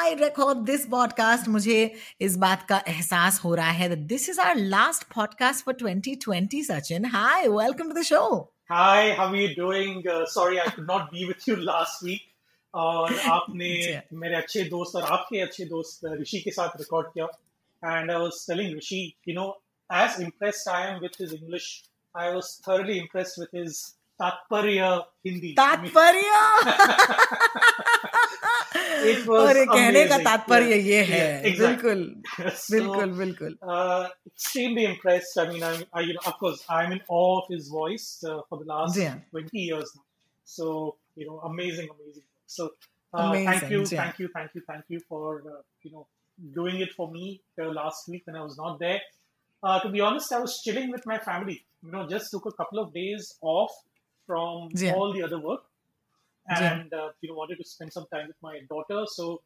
I record this podcast, मुझे इस बात का एहसास हो रहा है that this is our last podcast for 2020, Sachin. Hi, welcome to the show. Hi, how are you doing? Uh, sorry, I could not be with you last week. और आपने. मेरे अच्छे दोस्त और आपके अच्छे दोस्त uh, ऋषि के साथ रिकॉर्ड किया and I was telling Rishi you know as impressed I am with his English I was thoroughly impressed with his तात्पर्य हिंदी तात्पर्य और ये कहने का amazing. तात्पर्य Yeah. ये है Yeah, exactly. बिल्कुल So, बिल्कुल बिल्कुल uh, extremely impressed. I mean, I'm, I, you know, of course, I'm in awe of his voice uh, for the last Yeah. 20 years now. So, you know, amazing, amazing. So, uh, Amazing, thank you, yeah. thank you, thank you, thank you for, uh, you know, doing it for me uh, last week when I was not there. Uh, to be honest, I was chilling with my family. You know, just took a couple of days off from Yeah. all the other work yeah. and uh, you know wanted to spend some time with my daughter. So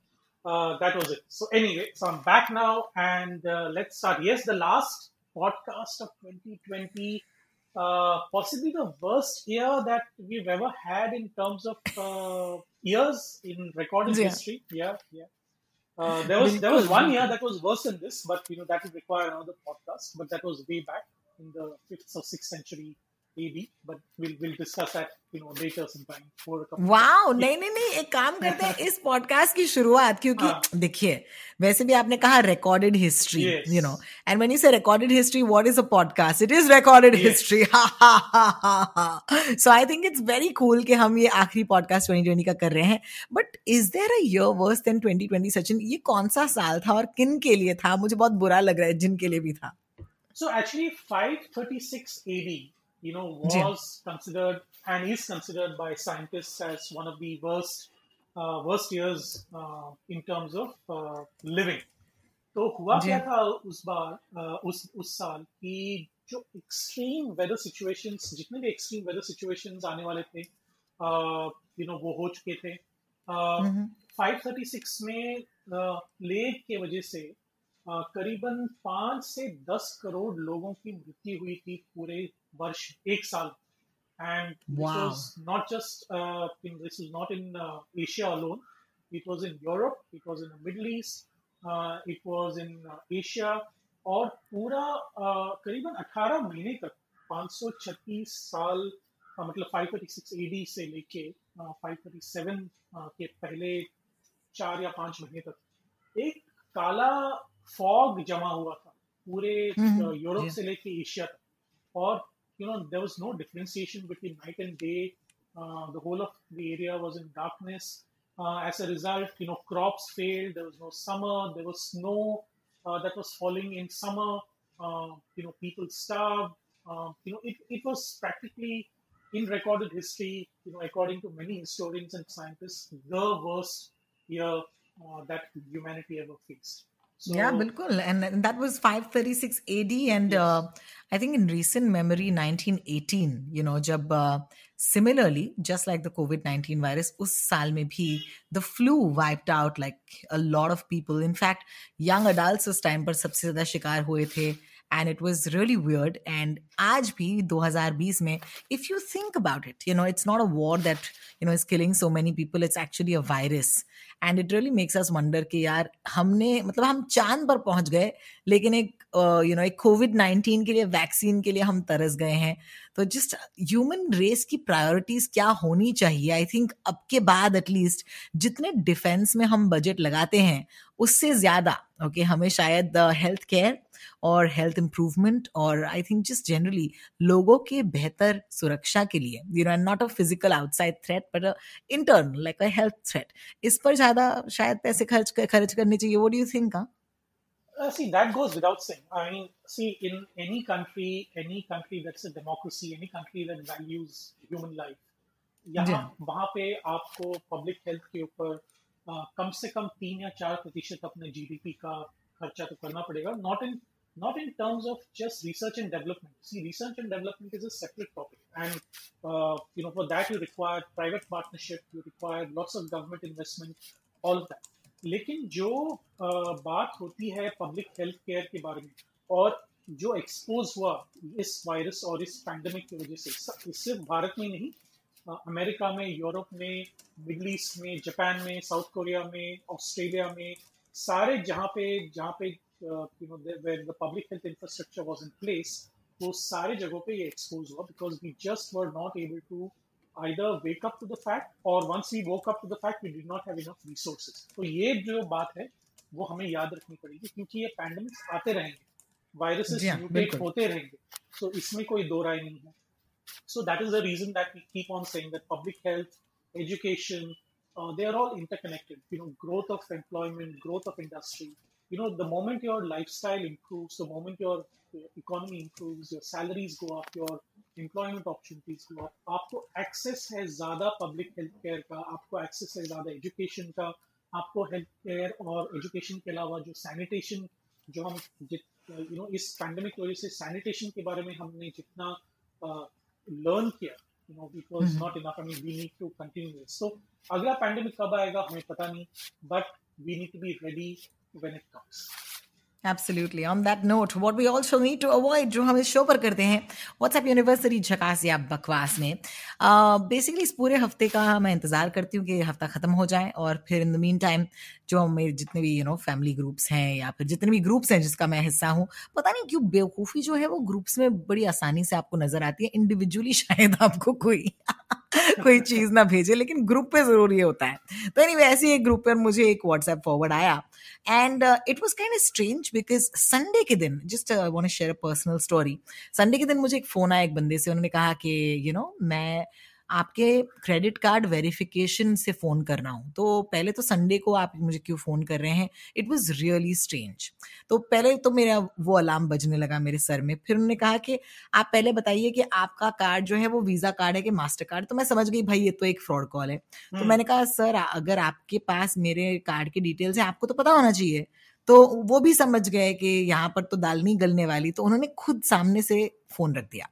uh, that was it. So anyway so i'm back now and uh, let's start. Yes the last podcast of 2020 uh, possibly the worst year that we've ever had in terms of uh, years in recorded Yeah. history. Yeah yeah. Uh, there was there was one year that was worse than this but you know that would require another podcast. But that was way back in the fifth or sixth century AD but we'll we'll discuss that you know later sometime for a couple wow नहीं नहीं नहीं एक काम करते हैं इस podcast की शुरुआत क्योंकि हाँ. देखिए वैसे भी आपने कहा recorded history you know and when you say recorded history what is a podcast it is recorded history so I think it's very cool कि हम ये आखिरी पॉडकास्ट 2020 का कर रहे हैं. But is there a year worse than 2020 Sachin? ये कौन सा साल था और किन के लिए था? मुझे बहुत बुरा लग रहा है जिनके लिए भी था. So actually, 536 AD, you know, was Yeah. considered and is considered by scientists as one of the worst, uh, worst years uh, in terms of uh, living. तो हुआ क्या. था उस बार uh, उस उस साल कि जो एक्सट्रीम वेदर सिचुएशंस जितने भी एक्सट्रीम वेदर सिचुएशंस आने वाले थे यू नो वो हो चुके थे uh, हम्म, 536 में प्लेग के वजह से अ, करीबन पाँच से दस करोड़ लोगों की मृत्यु हुई थी पूरे वर्ष एक साल। And Wow. Not just this is not in Asia alone it was in Europe it was in Middle East it was in Asia और पूरा करीबन 18 महीने तक 536 साल अ, मतलब 536 एडी से लेके अ, 537 अ, के पहले चार या पाँच महीने तक एक काला फॉग जमा हुआ था पूरे हम्म, यूरोप से लेके एशिया तक। और you know, there was no differentiation between night and day. Uh, the whole of the area was in darkness. Uh, as a result, you know, crops failed. There was no summer. There was snow uh, that was falling in summer. Uh, you know, people starved. Um, you know, it, it was practically in recorded history, you know, according to many historians and scientists, the worst year uh, that humanity ever faced. So yeah, bilkul. And, and that was 536 AD. And Yes. uh, I think in recent memory, 1918, you know, jab uh, similarly, just like the COVID 19 virus, us saal mein bhi, the flu wiped out like a lot of people. In fact, young adults us time par sabse zyada shikar hue थे. And it was really weird. And आज भी 2020 में, if you think about it you know it's not a war that, you know is killing so many people It's actually a virus and it really makes us wonder कि यार हमने मतलब हम चाँद पर पहुँच गए लेकिन एक यू नो एक कोविड 19 के लिए वैक्सीन के लिए हम तरस गए हैं। तो जस्ट ह्यूमन रेस की प्रायोरिटीज क्या होनी चाहिए? आई थिंक अब के बाद एटलीस्ट जितने डिफेंस में हम बजट लगाते हैं उससे ज़्यादा ओके okay, हमें शायद हेल्थ केयर और हेल्थ इम्प्रूवमेंट और आई थिंक जस्ट जनरली लोगों के बेहतर सुरक्षा के लिए you know not a physical outside threat but internal like a health threat इस पर ज़्यादा शायद पैसे खर्च खर्च करने चाहिए वो do you think Uh, see, that goes without saying. I mean, see, in any country, any country that's a democracy, any country that values human life, यहाँ वहाँ पे आपको पब्लिक हेल्थ के ऊपर अ, कम से कम तीन या चार प्रतिशत अपने जीडीपी का खर्चा तो करना पड़ेगा not in not in terms of just research and development. See, research and development is a separate topic, and uh, you know for that you require private partnership, you require lots of government investment, all of that. लेकिन जो uh, बात होती है public health care के बारे में और जो एक्सपोज हुआ इस वायरस और इस पैंडमिक की वजह से सिर्फ़ भारत में नहीं अमेरिका में यूरोप में मिडल ईस्ट में जापान में साउथ कोरिया में ऑस्ट्रेलिया में सारे जहाँ पे जहाँ पे you know where the public health infrastructure was in place वो सारे जगहों पे ये एक्सपोज हुआ because we just were not able to either wake up to the fact or once we woke up to the fact we did not have enough resources तो ये जो बात है वो हमें याद रखनी पड़ेगी क्योंकि ये पैंडमिक्स आते रहेंगे वायरसेस म्यूटेट होते रहेंगे सो so, इसमें कोई दो राय नहीं है so that is the reason that we keep on saying that public health education uh, they are all interconnected you know growth of employment growth of industry you know the moment your lifestyle improves the moment your economy improves your salaries go up your employment opportunities go up आपको access है ज़्यादा public health care का आपको access है ज़्यादा education का आपको health care और education के अलावा जो sanitation जो हम यू नो इस पैंडमिक की वजह से सैनिटेशन के बारे में हमने जितना लर्न किया you know it was not enough I mean we need to continue this so अगला पैंडमिक कब आएगा हमें पता नहीं but we need to be ready when it comes Absolutely. On that note, what we also need to avoid जो हम इस show पर करते हैं व्हाट्सएप यूनिवर्सिटी झकास या बकवास में बेसिकली uh, इस पूरे हफ़्ते का मैं इंतज़ार करती हूँ कि हफ़्ता ख़त्म हो जाए और फिर इन द मीन टाइम जो मेरे जितने भी यू नो फैमिली ग्रुप्स हैं या फिर जितने भी ग्रुप्स हैं जिसका मैं हिस्सा हूँ पता नहीं क्यों बेवकूफ़ी जो है वो ग्रुप्स में बड़ी आसानी से आपको नज़र आती है इंडिविजुअली शायद आपको कोई कोई चीज़ ना भेजे लेकिन ग्रुप पे ज़रूर ये होता है। तो एनी anyway, ऐसे एक ग्रुप पर मुझे एक व्हाट्सएप फॉरवर्ड आया। And it was kind strange because Sunday के दिन just I want share personal story Sunday के दिन मुझे एक फ़ोन आया एक बंदे से उन्होंने कहा कि यू you नो know, मैं आपके क्रेडिट कार्ड वेरिफिकेशन से फ़ोन कर रहा हूँ। तो पहले तो संडे को आप मुझे क्यों फ़ोन कर रहे हैं? इट वॉज़ रियली स्ट्रेंज तो पहले तो मेरा वो अलार्म बजने लगा मेरे सर में। फिर उन्होंने कहा कि आप पहले बताइए कि आपका कार्ड जो है वो वीज़ा कार्ड है कि मास्टर कार्ड तो मैं समझ गई भाई ये तो एक फ्रॉड कॉल है। तो हम्म। मैंने कहा सर अगर आपके पास मेरे कार्ड की डिटेल्स है आपको तो पता होना चाहिए। तो वो भी समझ गए कि यहाँ पर तो दाल नहीं गलने वाली। तो उन्होंने खुद सामने से फ़ोन रख दिया।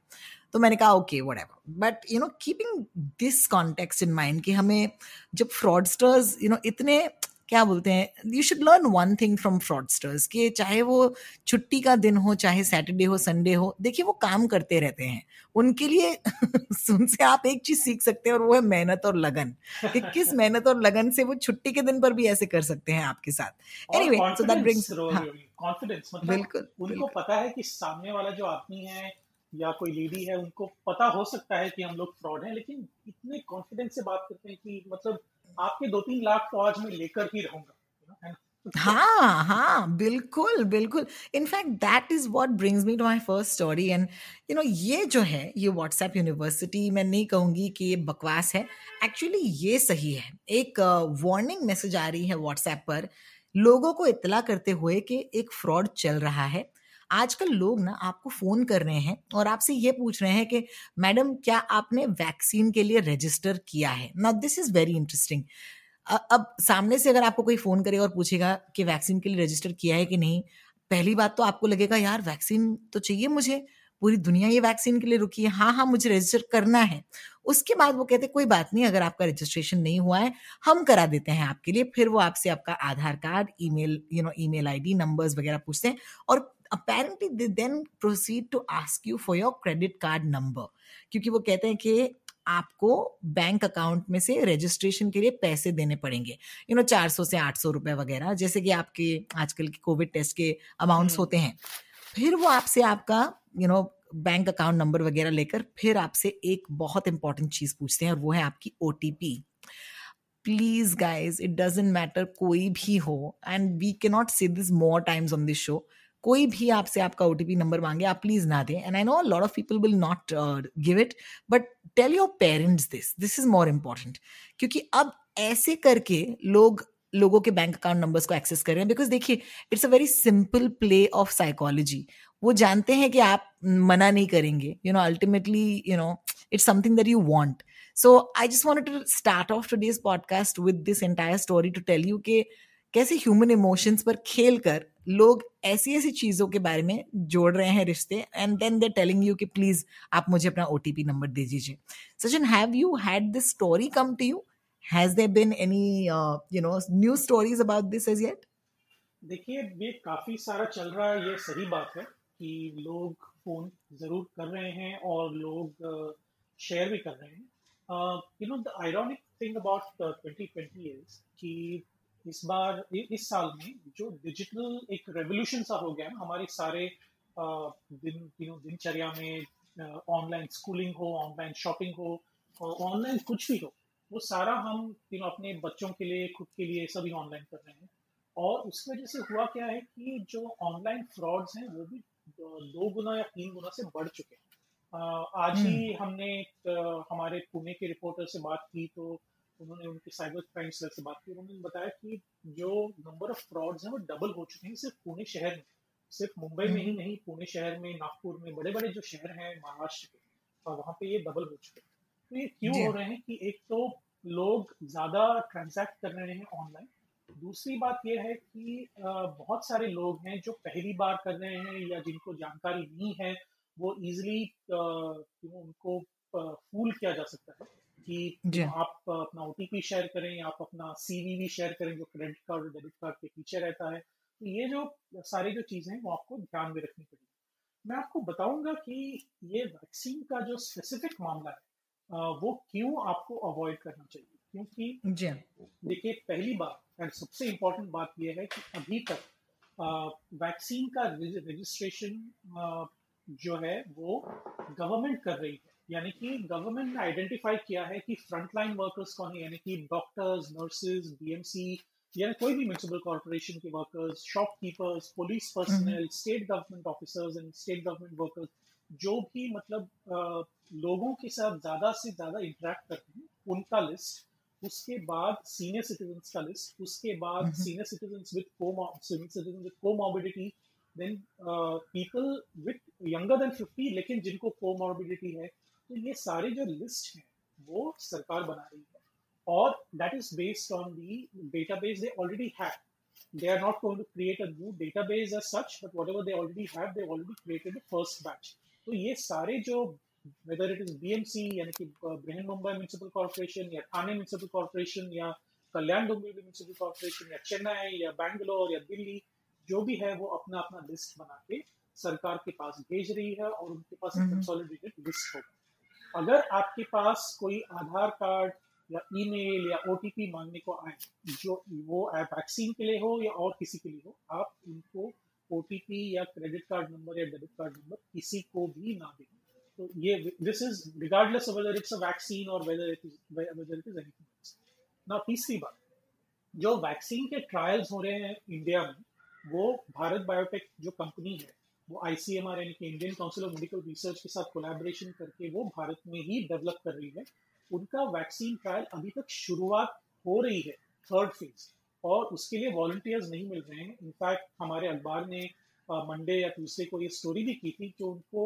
तो मैंने कहा okay what but you know keeping this context in mind कि हमें जब फ्रॉडस्टर्स यू नो इतने क्या बोलते हैं you should learn one thing from fraudsters कि चाहे वो छुट्टी का दिन हो चाहे सैटरडे हो संडे हो देखिए वो काम करते रहते हैं। उनके लिए उनसे आप एक चीज़ सीख सकते हैं और वो है मेहनत और लगन कि किस मेहनत और लगन से वो छुट्टी के दिन पर भी ऐसे कर सकते हैं आपके साथ। Anyway so that brings confidence मतलब बिल्कुल उनको पता है कि सामने वाला जो आदमी है या कोई लेडी है उनको पता हो सकता है कि हम लोग फ्रॉड हैं लेकिन इतने कॉन्फिडेंस से बात करते हैं कि मतलब आपके दो तीन लाख तो आज मैं लेकर ही रहूँगा हाँ हाँ बिल्कुल बिल्कुल। In fact that is what brings me to my first story and you know ये जो है ये व्हाट्सएप यूनिवर्सिटी मैं नहीं कहूँगी कि ये बकवास है। एक्चुअली ये सही है। एक वार्निंग uh, मैसेज आ रही है व्हाट्सएप पर। लोगों को इतला करते हुए कि एक फ्रॉड चल रहा है। आजकल लोग ना आपको फ़ोन कर रहे हैं और आपसे ये पूछ रहे हैं कि, मैडम, क्या आपने वैक्सीन के लिए रजिस्टर किया है? Now this is very interesting अब सामने से अगर आपको कोई फ़ोन करेगा और पूछेगा कि वैक्सीन के लिए रजिस्टर किया है कि नहीं, पहली बात तो आपको लगेगा, यार, वैक्सीन तो चाहिए मुझे। पूरी दुनिया ये वैक्सीन के लिए रुकी है। हाँ हाँ मुझे रजिस्टर करना है। उसके बाद वो कहते, कोई बात नहीं, अगर आपका रजिस्ट्रेशन नहीं हुआ है, हम करा देते हैं आपके लिए। फिर वो आपसे आपका Aadhaar card, email you know email ID numbers वगैरह पूछते हैं और apparently they then proceed to ask you for your credit card number. क्योंकि वो कहते हैं कि आपको बैंक अकाउंट में से रजिस्ट्रेशन के लिए पैसे देने पड़ेंगे। यू नो चार सौ से आठ सौ रुपए वगैरह जैसे कि आपके आजकल के कोविड टेस्ट के अमाउंट्स होते हैं। फिर वो आपसे आपका you know bank account number वगैरह लेकर फिर आपसे एक बहुत इंपॉर्टेंट चीज़ पूछते हैं और वो है आपकी ओ please guys it doesn't matter कोई भी हो and we can not see this more times on this show कोई भी आपसे आपका ओटीपी नंबर मांगे, आप प्लीज़ ना दें। And I know lot of people will not give it but tell your parents this this is more important क्योंकि अब ऐसे करके लोग लोगों के बैंक अकाउंट नंबर्स को एक्सेस कर रहे हैं बिकॉज़ देखिए it's a very simple play of psychology वो जानते हैं कि आप मना नहीं करेंगे। You know ultimately you know it's something that you want so I just want to start off today's podcast with this entire story to tell you के कैसे ह्यूमन इमोशंस पर खेल कर लोग ऐसी ऐसी चीज़ों के बारे में जोड़ रहे हैं रिश्ते and then they telling you कि प्लीज़ आप मुझे अपना ओटीपी नंबर दे दीजिए। Sachin have you had this story come to you has there been any you know new stories about this as yet देखिए, ये काफ़ी सारा चल रहा है, ये सही बात है कि लोग फ़ोन ज़रूर कर रहे हैं और लोग शेयर भी कर रहे हैं। You know the ironic thing about 2020 is कि इस बार इस साल में जो डिजिटल एक रेवोल्यूशन सा हो गया है हमारे सारे दिन यू दिनचर्या में ऑनलाइन स्कूलिंग हो ऑनलाइन शॉपिंग हो ऑनलाइन कुछ भी हो वो सारा हम यू नो अपने बच्चों के लिए खुद के लिए सभी ऑनलाइन कर रहे हैं और उसकी वजह से हुआ क्या है कि जो ऑनलाइन फ्रॉड्स हैं वो भी दो गुना या तीन गुना से बढ़ चुके हैं आज ही हम्म। हमने हमारे पुणे के रिपोर्टर से बात की तो उन्होंने उनके साइबर क्राइम सेल से बात की उन्होंने बताया कि जो नंबर ऑफ़ फ्रॉड्स हैं वो डबल हो चुके हैं सिर्फ़ पुणे शहर में। सिर्फ़ मुंबई में ही हम्म। नहीं पुणे शहर में नागपुर में बड़े बड़े जो शहर हैं महाराष्ट्र के वहाँ पे ये डबल हो चुके हैं। तो ये क्यों हो रहे हैं कि एक तो लोग ज़्यादा ट्रांजैक्ट कर रहे हैं ऑनलाइन दूसरी बात यह है कि बहुत सारे लोग हैं जो पहली बार कर रहे हैं या जिनको जानकारी नहीं है वो इजिली उनको फूल किया जा सकता है। कि आप अपना ओटीपी शेयर करें आप अपना सीवीवी शेयर करें जो क्रेडिट कार्ड और डेबिट कार्ड के पीछे रहता है। तो ये जो सारी जो चीज़ें हैं वो आपको ध्यान में रखनी पड़ेगी। मैं आपको बताऊँगा कि ये वैक्सीन का जो स्पेसिफिक मामला है वो क्यों आपको अवॉइड करना चाहिए? क्योंकि देखिए पहली बात और सबसे इम्पोर्टेंट बात यह है कि अभी तक वैक्सीन का रजिस्ट्रेशन जो है वो गवर्नमेंट कर रही है। यानी कि गवर्नमेंट ने आइडेंटिफाई किया है कि फ्रंटलाइन वर्कर्स कौन है? यानी कि डॉक्टर्स नर्सेज बीएमसी या कोई भी म्यूनसिपल कॉर्पोरेशन के workers shopkeepers police personnel state government officers and state government workers जो भी मतलब आ, लोगों के साथ ज़्यादा से ज़्यादा इंटरेक्ट करते हैं उनका लिस्ट उसके बाद सीनियर सिटीजन का लिस्ट उसके बाद senior citizen with citizen with comorbidity then people with younger than 50 लेकिन जिनको कोमॉर्बिडिटी है तो ये सारे जो लिस्ट हैं वो सरकार बना रही है। और that is based on the database they already have they are not going to create a new database as such but whatever they already have they've already created the first batch. तो ये सारे जो whether it is BMC यानी कि Brihan Mumbai municipal corporation या Thane municipal corporation या Kalyan Dombivli municipal corporation या चेन्नई या बैंगलोर या दिल्ली जो भी है वो अपना अपना लिस्ट बना के सरकार के पास भेज रही है और उनके पास कंसोलिडेटेड लिस्ट होगा। अगर आपके पास कोई आधार कार्ड या ईमेल या ओटीपी मांगने को आए, जो वो वैक्सीन के लिए हो या और किसी के लिए हो, आप उनको ओटीपी या क्रेडिट कार्ड नंबर या डेबिट कार्ड नंबर किसी को भी ना दें। तो ये this is regardless whether it's a vaccine or whether it is whether it is anything else ना तीसरी बात, जो वैक्सीन के ट्रायल्स हो रहे हैं इंडिया में, वो भारत बायोटेक जो कंपनी है वो आईसीएमआर यानी कि Indian Council of Medical Research के साथ कोलैबोरेशन करके वो भारत में ही डेवलप कर रही है। उनका वैक्सीन ट्रायल अभी तक शुरुआत हो रही है थर्ड फ़ेज़ और उसके लिए वॉल्टियर्स नहीं मिल रहे हैं। इनफैक्ट हमारे अखबार ने मंडे या ट्यूसडे को ये स्टोरी भी की थी कि उनको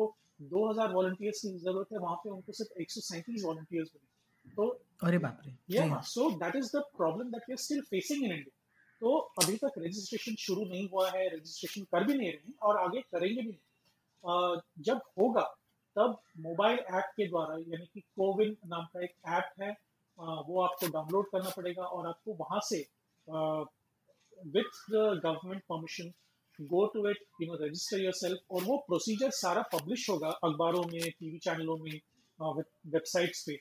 2000 वॉलंटियर्स की ज़रूरत है। वहाँ पे उनको सिर्फ़ एक सौ सैंतीस वॉलंटियर्स मिले। तो अरे बाप रे! Yeah so that is the problem that we are still facing in India तो अभी तक रजिस्ट्रेशन शुरू नहीं हुआ है रजिस्ट्रेशन कर भी नहीं रहे और आगे करेंगे भी नहीं। जब होगा, तब मोबाइल ऐप के द्वारा, यानी कि कोविन नाम का एक ऐप है वो आपको डाउनलोड करना पड़ेगा और आपको वहाँ से with the government permission go to it you know register yourself और वो प्रोसीजर सारा पब्लिश होगा अखबारों में टीवी चैनलों में वेबसाइट्स पे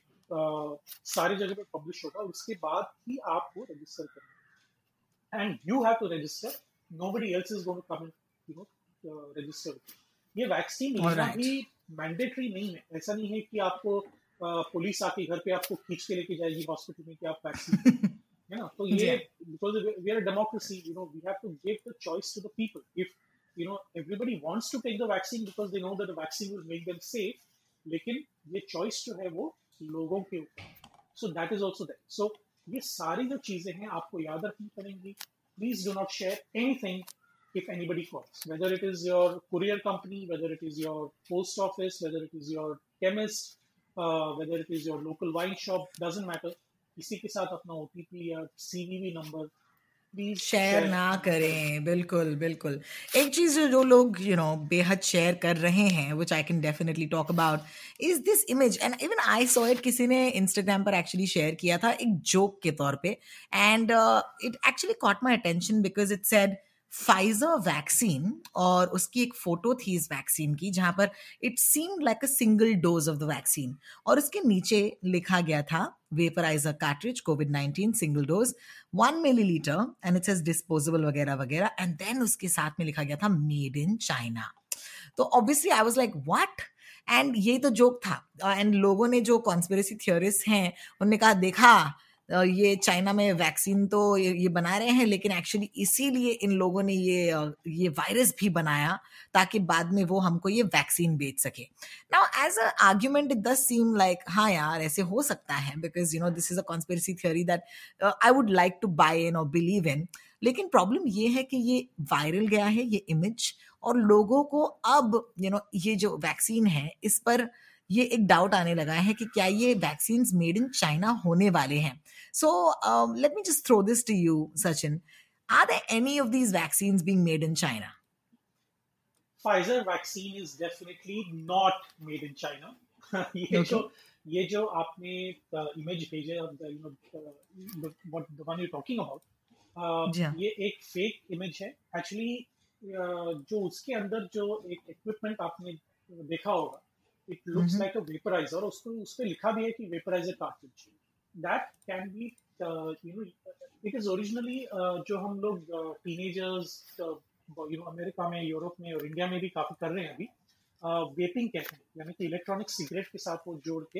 सारी जगह पे पब्लिश होगा। उसके बाद ही आप वो रजिस्टर करेंगे and you have to register nobody else is going to come you know register ये वैक्सीन लेना भी मैंडेटरी नहीं है। ऐसा नहीं है कि आपको पुलिस आके घर पे आपको खींच के लेके जाएगी हॉस्पिटल में कि आप वैक्सीन है ना? तो ये because we are democracy you know we have to give the choice to the people if you know everybody wants to take the vaccine because they know that the vaccine will make them safe लेकिन ये choice जो है वो लोगों के ऊपर so that is also that so ये सारी जो चीज़ें हैं आपको याद रखनी पड़ेंगी। Please do not share anything if anybody calls whether it is your courier company whether it is your post office whether it is your chemist whether it is your local wine shop doesn't matter किसी के साथ अपना O T P या CVV number please share ना करें। बिल्कुल बिल्कुल। एक चीज़ जो लोग यू नो बेहद शेयर कर रहे हैं which I can definitely talk about is this image and even I saw it किसी ने इंस्टाग्राम पर एक्चुअली शेयर किया था एक जोक के तौर पे। And it actually caught my attention because it said Pfizer vaccine और उसकी एक फ़ोटो थी इस वैक्सीन की जहाँ पर it seem like a single dose of the vaccine और उसके नीचे लिखा गया था vaporiser cartridge covid 19 single dose one millilitre and it's disposable वगैरह वगैरह एंड देन उसके साथ में लिखा गया था मेड इन चाइना तो obviously I was like what and ये तो जोक था। एंड uh, लोगों ने जो कॉन्स्पिरसी थियोरिस्ट हैं उन्होंने कहा देखा ये चाइना में वैक्सीन तो ये बना रहे हैं लेकिन एक्चुअली इसीलिए इन लोगों ने ये ये वायरस भी बनाया ताकि बाद में वो हमको ये वैक्सीन बेच सके। Now as a argument it does seem like हाँ यार ऐसे हो सकता है because you know this is a conspiracy theory that I would like to buy in और बिलीव इन लेकिन प्रॉब्लम ये है कि ये वायरल गया है ये इमेज और लोगों को अब यू you नो know, ये जो वैक्सीन है इस पर ये एक डाउट आने लगा है कि क्या ये वैक्सीन मेड इन चाइना होने वाले हैं। So let me just throw this to you Sachin are there any of these vaccines being made in China Pfizer vaccine is definitely not made in China. ये जो ये जो आपने image भेजे you know what the one you talking about ये एक fake image है. Actually uh, जो उसके अंदर जो एक इक्विपमेंट आपने देखा होगा it looks like a vaporiser उसको उस पर लिखा भी है कि vaporiser cartridge that can be you know it is originally जो हम लोग टीनेजर्स यू नो अमेरिका में यूरोप में और इंडिया में भी काफ़ी कर रहे हैं अभी वेपिंग uh, कहते हैं यानी कि इलेक्ट्रॉनिक सिगरेट के साथ वो जोड़ के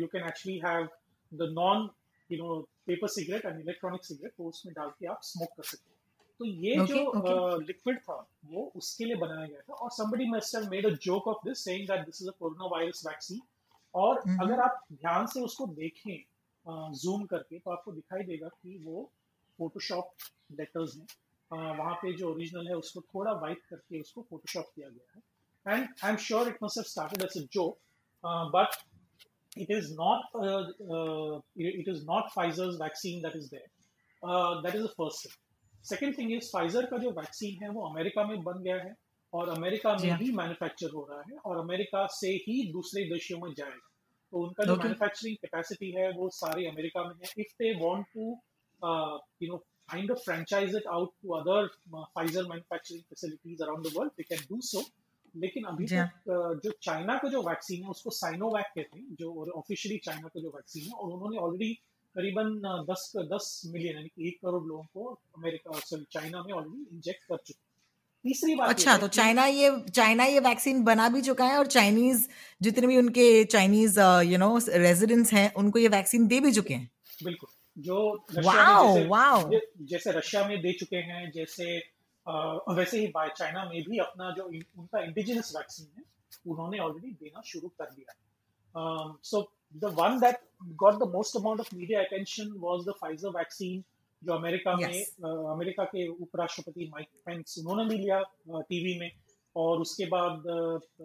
you can actually have the non you know paper cigarette and electronic cigarette वो उसमें डाल के आप स्मोक कर सकते हैं तो ये okay, जो लिक्विड okay. uh, था वो उसके लिए बनाया गया था और somebody must have made a joke of this saying that this is a coronavirus vaccine और mm-hmm. अगर आप ध्यान से उसको देखें जूम करके तो आपको दिखाई देगा कि वो फोटोशॉप लेटर्स हैं वहाँ पे जो ओरिजिनल है उसको थोड़ा वाइट करके उसको फोटोशॉप किया गया है and I am sure it must have started as a joke but it is not uh, uh, it is not Pfizer's vaccine that is there. Uh, that is the first thing. Second thing is Pfizer का जो vaccine है वो America में बन गया है और America में हाँ। ही मैन्युफैक्चर हो रहा है और अमेरिका से ही दूसरे देशों में जाएगा तो उनका जो मैन्युफैक्चरिंग कैपेसिटी है वो सारे अमेरिका में है। If they want to you know kind of franchise it out to other Pfizer manufacturing facilities around the world they can do so लेकिन अभी तक uh, जो चाइना का जो वैक्सीन है उसको साइनोवैक कहते हैं जो ऑफिशियली चाइना का जो वैक्सीन है और उन्होंने ऑलरेडी करीबन दस दस मिलियन यानी कि एक करोड़ लोगों को अमेरिका सॉरी चाइना में ऑलरेडी इंजेक्ट कर चुके तीसरी बात अच्छा तो चाइना ये चाइना ये वैक्सीन बना भी चुका है और चाइनीज़ जितने भी उनके चाइनीज़ यू नो रेजिडेंट्स हैं उनको ये वैक्सीन दे भी चुके हैं। बिल्कुल। जो वाओ वाओ। जैसे रशिया में दे चुके हैं जैसे आ, वैसे ही चाइना में भी अपना जो उनका इंडिजिनस वैक्सीन है उन्होंने ऑलरेडी देना शुरू कर दिया। So the one that got the most amount of media attention was the Pfizer vaccine जो अमेरिका yes. में अमेरिका के उपराष्ट्रपति माइक पेंस उन्होंने भी लिया टीवी में। और उसके बाद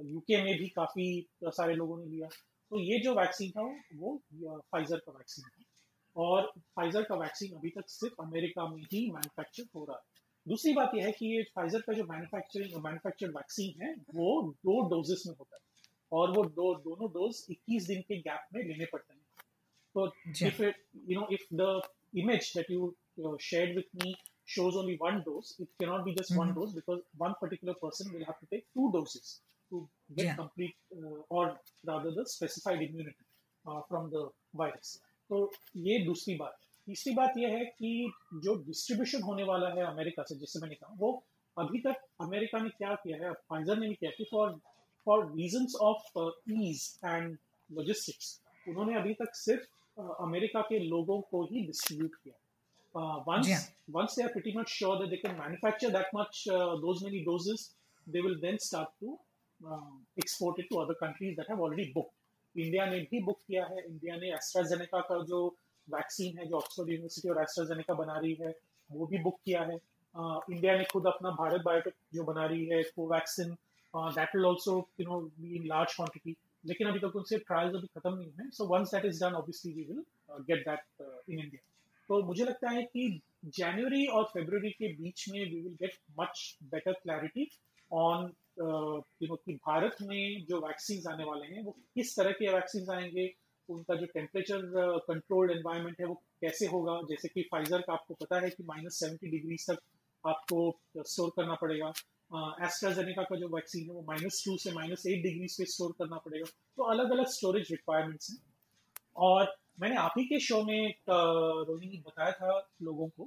यूके में भी काफ़ी सारे लोगों ने लिया। तो ये जो वैक्सीन था वो फाइजर का वैक्सीन था और फाइजर का वैक्सीन अभी तक सिर्फ़ अमेरिका में ही मैन्युफैक्चर हो रहा है। दूसरी बात यह है कि ये फाइजर का जो मैन्युफैक्चरिंग मैन्युफैक्चर्ड वैक्सीन है वो दो डोजेस में होता है। और वो दो दोनों डोज 21 दिन के गैप में लेने पड़ते हैं। तो if you know if the image that you shared with me shows only one dose it cannot be just mm-hmm. one dose because one particular person will have to take two doses to get yeah. complete uh, or rather the specified immunity uh, from the virus तो ये दूसरी बात तीसरी बात यह है कि जो डिस्ट्रीब्यूशन होने वाला है अमेरिका से जिससे मैंने कहा वो अभी तक अमेरिका ने क्या किया है फाइजर ने भी किया कि for for reasons of ease and logistics उन्होंने अभी तक सिर्फ़ अमेरिका uh, के लोगों को ही डिस्ट्रीब्यूट किया once yeah. once they are pretty much sure that they can manufacture that much uh, those many doses they will then start to uh, export it to other countries that have already booked. India ने भी book किया है। India ने AstraZeneca का जो vaccine है जो Oxford university और एस्ट्राजेनेका बना रही है वो भी बुक किया है। इंडिया uh, ने खुद अपना भारत बायोटेक जो बना रही है Covaxin that will also you know be in large quantity लेकिन अभी तक उनसे ट्रायल्स अभी खत्म नहीं है। So once that is done obviously we will get that in India तो मुझे लगता है कि जनवरी और फेब्रुवरी के बीच में we will get much better clarity on you know कि भारत में जो वैक्सीन आने वाले हैं, वो किस तरह के वैक्सीन आएँगे, उनका जो टेम्परेचर कंट्रोल्ड एनवायरनमेंट है वो कैसे होगा, जैसे कि फाइजर का आपको पता है कि माइनस सेवेंटी डिग्री तक आपको स्टोर करना पड़ेगा। एस्ट्राजेनिका का जो वैक्सीन है वो माइनस टू से माइनस एट डिग्री पे स्टोर करना पड़ेगा। तो अलग अलग स्टोरेज रिक्वायरमेंट्स हैं। और मैंने आप ही के शो में रोहिणी बताया था लोगों को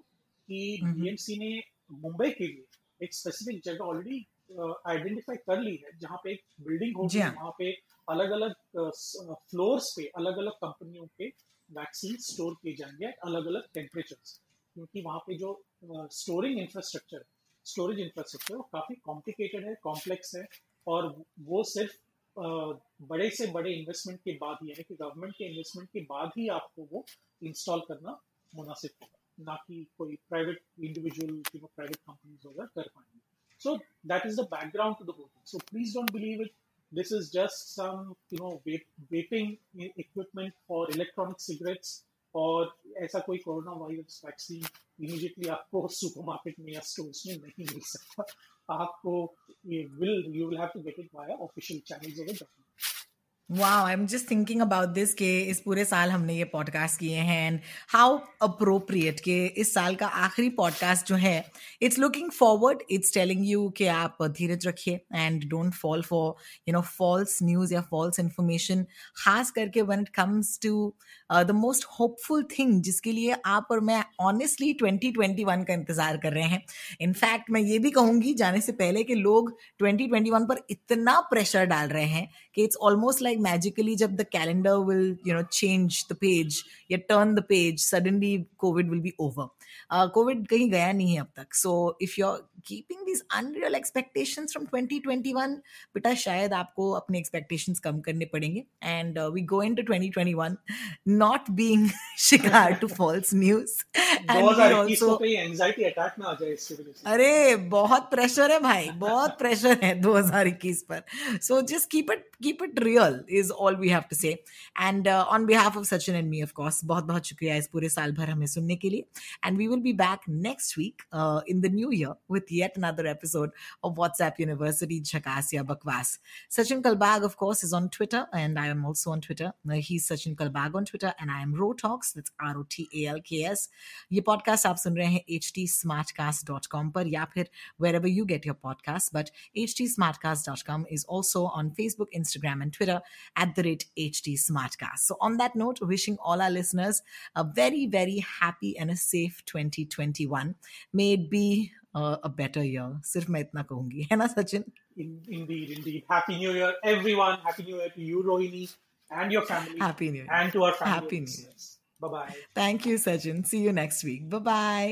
कि बीएमसी ने मुंबई के लिए एक स्पेसिफिक जगह ऑलरेडी आइडेंटिफाई कर ली है जहाँ पे एक बिल्डिंग होगी हाँ। वहाँ पे अलग अलग फ्लोर्स पे अलग अलग कंपनियों के वैक्सीन स्टोर किए जाएँगे अलग अलग टेम्परेचर क्योंकि वहाँ पे जो स्टोरिंग इंफ्रास्ट्रक्चर स्टोरेज इंफ्रास्ट्रक्चर वो काफ़ी कॉम्प्लिकेटेड है कॉम्प्लेक्स है और वो सिर्फ़ बड़े से बड़े इन्वेस्टमेंट के बाद ही यानी कि गवर्नमेंट के इन्वेस्टमेंट के बाद ही आपको वो इंस्टॉल करना मुनासिब होगा। ना कि कोई प्राइवेट इंडिविजुअल प्राइवेट कंपनीज़ वगैरह कर पाएँगे। So that is the background to the whole so please don't believe it this is just some, you know vaping equipment for electronic cigarettes और ऐसा कोई कोरोना वायरस वैक्सीन इमीडिएटली आपको supermarket में या stores में नहीं मिल सकता। आपको ये will you will have to get it by official channels of the Wow, I'm just thinking about this के इस पूरे साल हमने ये पॉडकास्ट किए हैं एंड हाउ अप्रोप्रिएट कि इस साल का आखिरी पॉडकास्ट जो है it's looking forward it's telling you कि आप धीरज रखिए and don't fall for you know false news या फॉल्स इन्फॉर्मेशन खास करके when it comes to the most hopeful thing जिसके लिए आप और मैं ऑनेस्टली 2021 का इंतज़ार कर रहे हैं। इनफैक्ट मैं ये भी कहूँगी जाने से पहले कि लोग 2021 पर इतना प्रेशर डाल रहे हैं कि it's almost like like magically jab the calendar will you know change the page you turn the page suddenly covid will be over. Covid uh, कहीं गया नहीं है अब तक. So if you are keeping this unreal expectations from 2021 बेटा शायद आपको अपने एक्सपेक्टेशंस कम करने पड़ेंगे. And we go into 2021 not being शिकार टू फॉल्स न्यूज़ अरे बहुत प्रेशर है भाई बहुत प्रेशर है 2021 पर. So just keep it keep it real is all we have to say and on behalf of Sachin and me of course बहुत बहुत शुक्रिया इस पूरे साल भर हमें सुनने के लिए. And we will be back next week in the new year with yet another episode of WhatsApp University Jhakasya Bakwas. Sachin Kalbag, of course, is on Twitter, and I am also on Twitter. He's Sachin Kalbag on Twitter, and I am Rotalks. That's R O T A L K S. ये podcast आप सुन रहे हैं htsmartcast.com पर या फिर wherever you get your podcast. But htsmartcast.com is also on Facebook, Instagram, and Twitter at the rate HD Smartcast. So on that note, wishing all our listeners a very, very happy and a safe 2021. May it be a better year सिर्फ मैं इतना कहूंगी है ना Sachin indeed indeed happy new year everyone happy new year to you rohini and your family happy new year and to our family happy new year bye bye thank you sachin see you next week bye bye